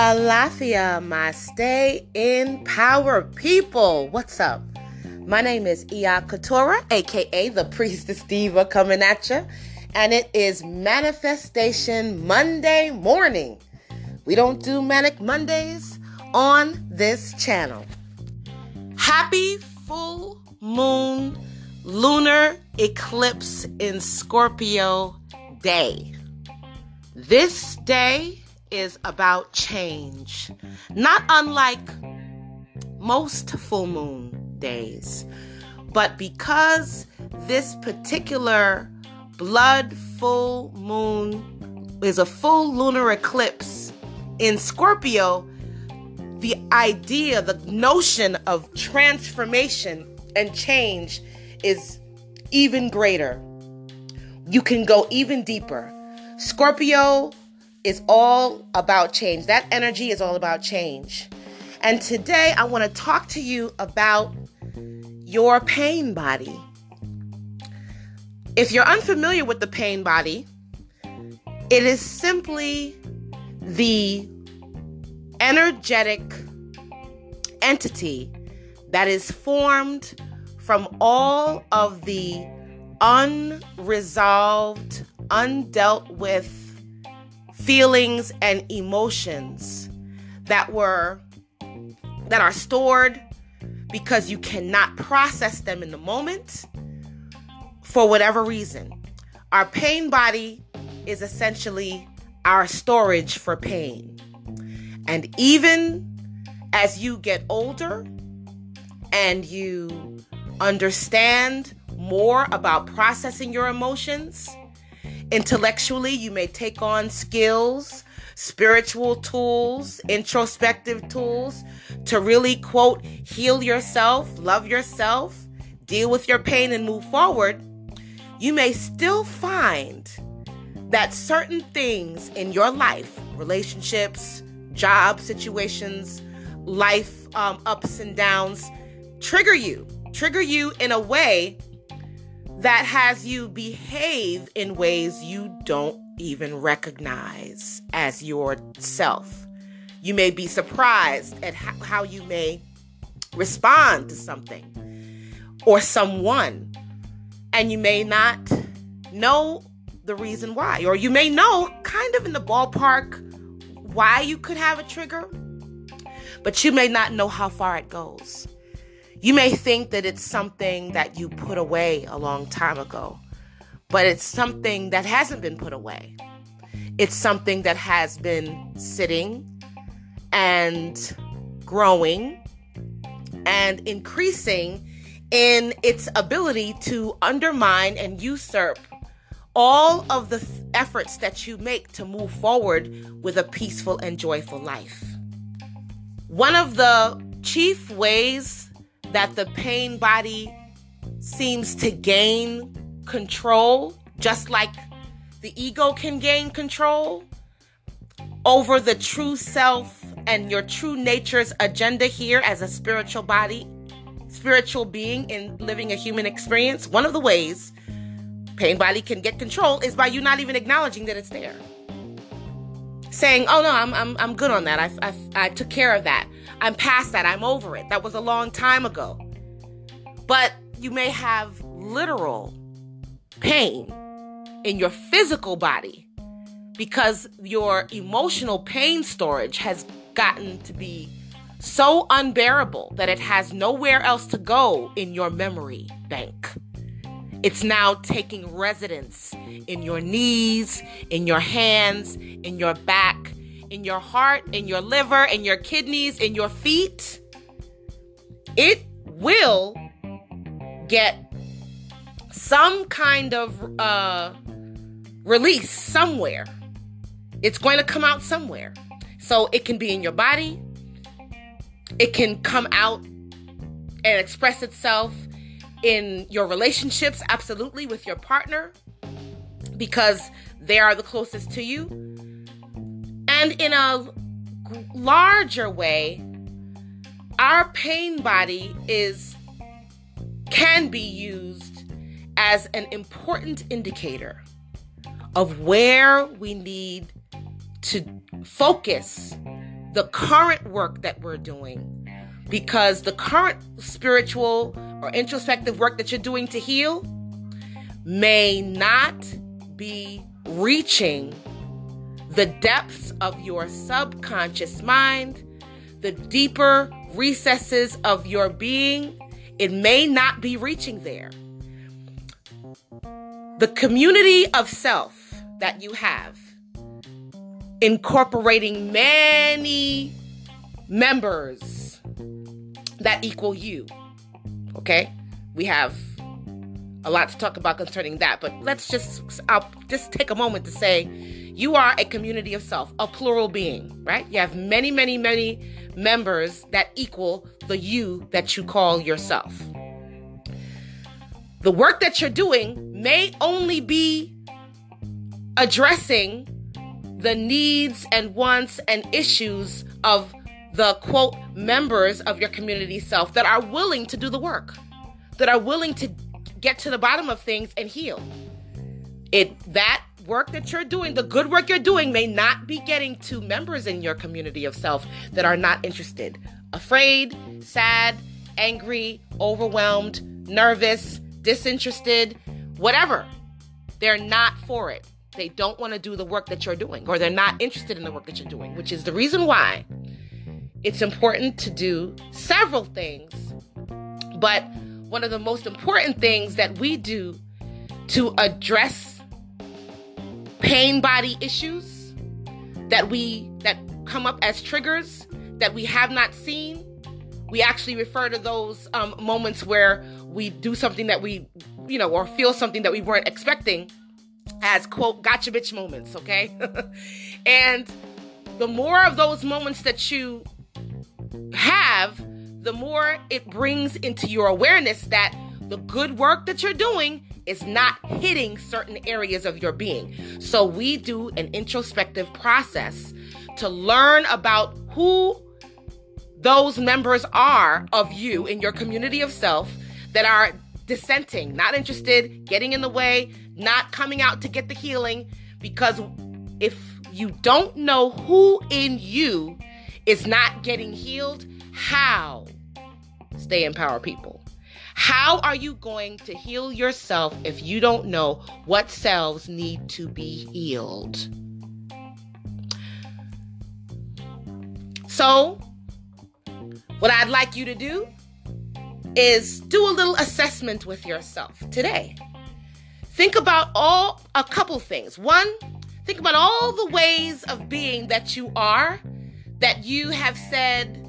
Alafia, my stay in power people. What's up? My name is Iya Katora, aka the Priestess Diva, coming at you, and it is Manifestation Monday morning. We don't do Manic Mondays on this channel. Happy full moon lunar eclipse in Scorpio day. This day is about change, not unlike most full moon days. But because this particular blood full moon is a full lunar eclipse in Scorpio, the idea, the notion of transformation and change is even greater. You can go even deeper. Scorpio is all about change. That energy is all about change. And today I want to talk to you about your pain body. If you're unfamiliar with the pain body, it is simply the energetic entity that is formed from all of the unresolved, undealt with feelings and emotions that were that are stored because you cannot process them in the moment for whatever reason. Our pain body is essentially our storage for pain. And even as you get older and you understand more about processing your emotions, Intellectually, you may take on skills, spiritual tools, introspective tools to really, quote, heal yourself, love yourself, deal with your pain, and move forward. You may still find that certain things in your life, relationships, job situations, life um, ups and downs, trigger you, trigger you in a way that has you behave in ways you don't even recognize as yourself. You may be surprised at how you may respond to something or someone, and you may not know the reason why, or you may know kind of in the ballpark why you could have a trigger, but you may not know how far it goes. You may think that it's something that you put away a long time ago, but it's something that hasn't been put away. It's something that has been sitting and growing and increasing in its ability to undermine and usurp all of the efforts that you make to move forward with a peaceful and joyful life. One of the chief ways that the pain body seems to gain control, just like the ego can gain control over the true self and your true nature's agenda here as a spiritual body, spiritual being in living a human experience. One of the ways pain body can get control is by you not even acknowledging that it's there. Saying, "Oh no, I'm I'm I'm good on that. I I, I took care of that." I'm past that. I'm over it. That was a long time ago. But you may have literal pain in your physical body because your emotional pain storage has gotten to be so unbearable that it has nowhere else to go in your memory bank. It's now taking residence in your knees, in your hands, in your back, in your heart, in your liver, in your kidneys, in your feet, it will get some kind of uh, release somewhere. It's going to come out somewhere. So it can be in your body, it can come out and express itself in your relationships, absolutely, with your partner, because they are the closest to you and in a larger way, our pain body is can be used as an important indicator of where we need to focus the current work that we're doing. Because the current spiritual or introspective work that you're doing to heal may not be reaching the depths of your subconscious mind, the deeper recesses of your being. It may not be reaching there. The community of self that you have, incorporating many members that equal you. Okay? We have a lot to talk about concerning that, but let's just I'll just take a moment to say you are a community of self, a plural being, right? You have many, many, many members that equal the you that you call yourself. The work that you're doing may only be addressing the needs and wants and issues of the quote members of your community self that are willing to do the work, that are willing to get to the bottom of things and heal. It that work that you're doing, the good work you're doing may not be getting to members in your community of self that are not interested, afraid, sad, angry, overwhelmed, nervous, disinterested, whatever. They're not for it. They don't want to do the work that you're doing, or they're not interested in the work that you're doing, which is the reason why it's important to do several things. But one of the most important things that we do to address pain body issues that we that come up as triggers that we have not seen we actually refer to those um, moments where we do something that we you know or feel something that we weren't expecting as quote gotcha bitch moments okay? And the more of those moments that you have the more it brings into your awareness that the good work that you're doing is not hitting certain areas of your being. So we do an introspective process to learn about who those members are of you in your community of self that are dissenting, not interested, getting in the way, not coming out to get the healing. Because if you don't know who in you is not getting healed, how stay in power people? How are you going to heal yourself if you don't know what cells need to be healed? So, what I'd like you to do is do a little assessment with yourself today. Think about all a couple things. One, think about all the ways of being that you are that you have said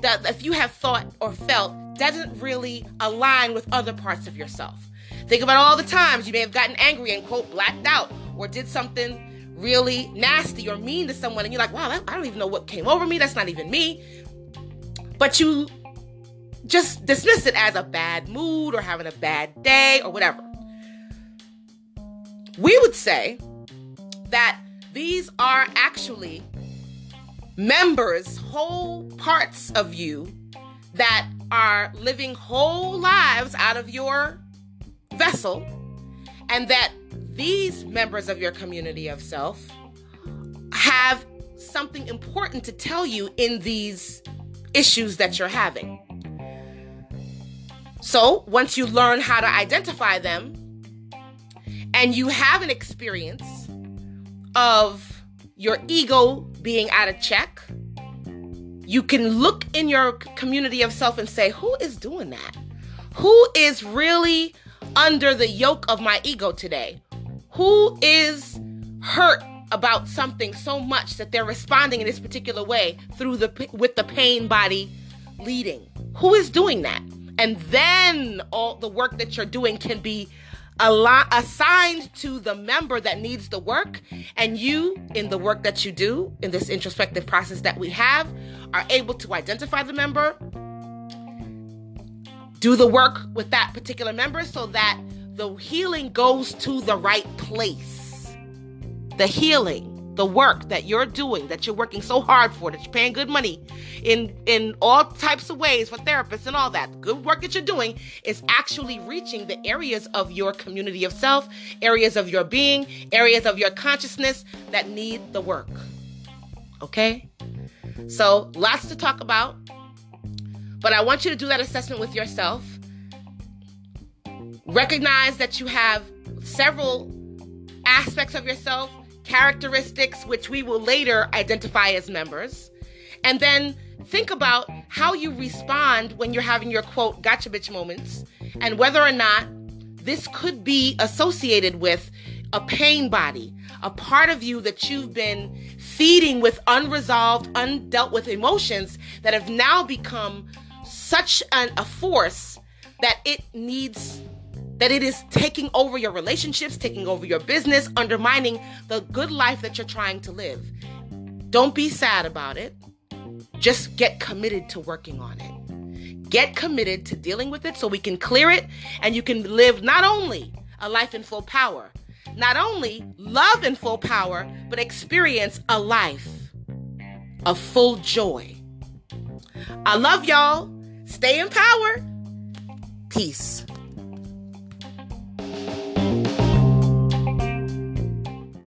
that if you have thought or felt doesn't really align with other parts of yourself. Think about all the times you may have gotten angry and, quote, blacked out or did something really nasty or mean to someone, and you're like, wow, I don't even know what came over me. That's not even me. But you just dismiss it as a bad mood or having a bad day or whatever. We would say that these are actually members, whole parts of you that are living whole lives out of your vessel, and that these members of your community of self have something important to tell you in these issues that you're having. So, once you learn how to identify them and you have an experience of your ego being out of check, you can look in your community of self and say, who is doing that? Who is really under the yoke of my ego today? Who is hurt about something so much that they're responding in this particular way through the with the pain body leading? Who is doing that? And then all the work that you're doing can be assigned to the member that needs the work and you in the work that you do in this introspective process that we have are able to identify the member do the work with that particular member so that the healing goes to the right place. The healing the work that you're doing, that you're working so hard for, that you're paying good money in in all types of ways for therapists and all that. Good work that you're doing is actually reaching the areas of your community of self, areas of your being, areas of your consciousness that need the work. Okay? So, lots to talk about. But I want you to do that assessment with yourself. Recognize that you have several aspects of yourself, characteristics, which we will later identify as members. And then think about how you respond when you're having your quote, gotcha bitch moments, and whether or not this could be associated with a pain body, a part of you that you've been feeding with unresolved, undealt with emotions that have now become such an, a force that it needs that it is taking over your relationships, taking over your business, undermining the good life that you're trying to live. Don't be sad about it. Just get committed to working on it. Get committed to dealing with it so we can clear it and you can live not only a life in full power, not only love in full power, but experience a life of full joy. I love y'all. Stay in power. Peace.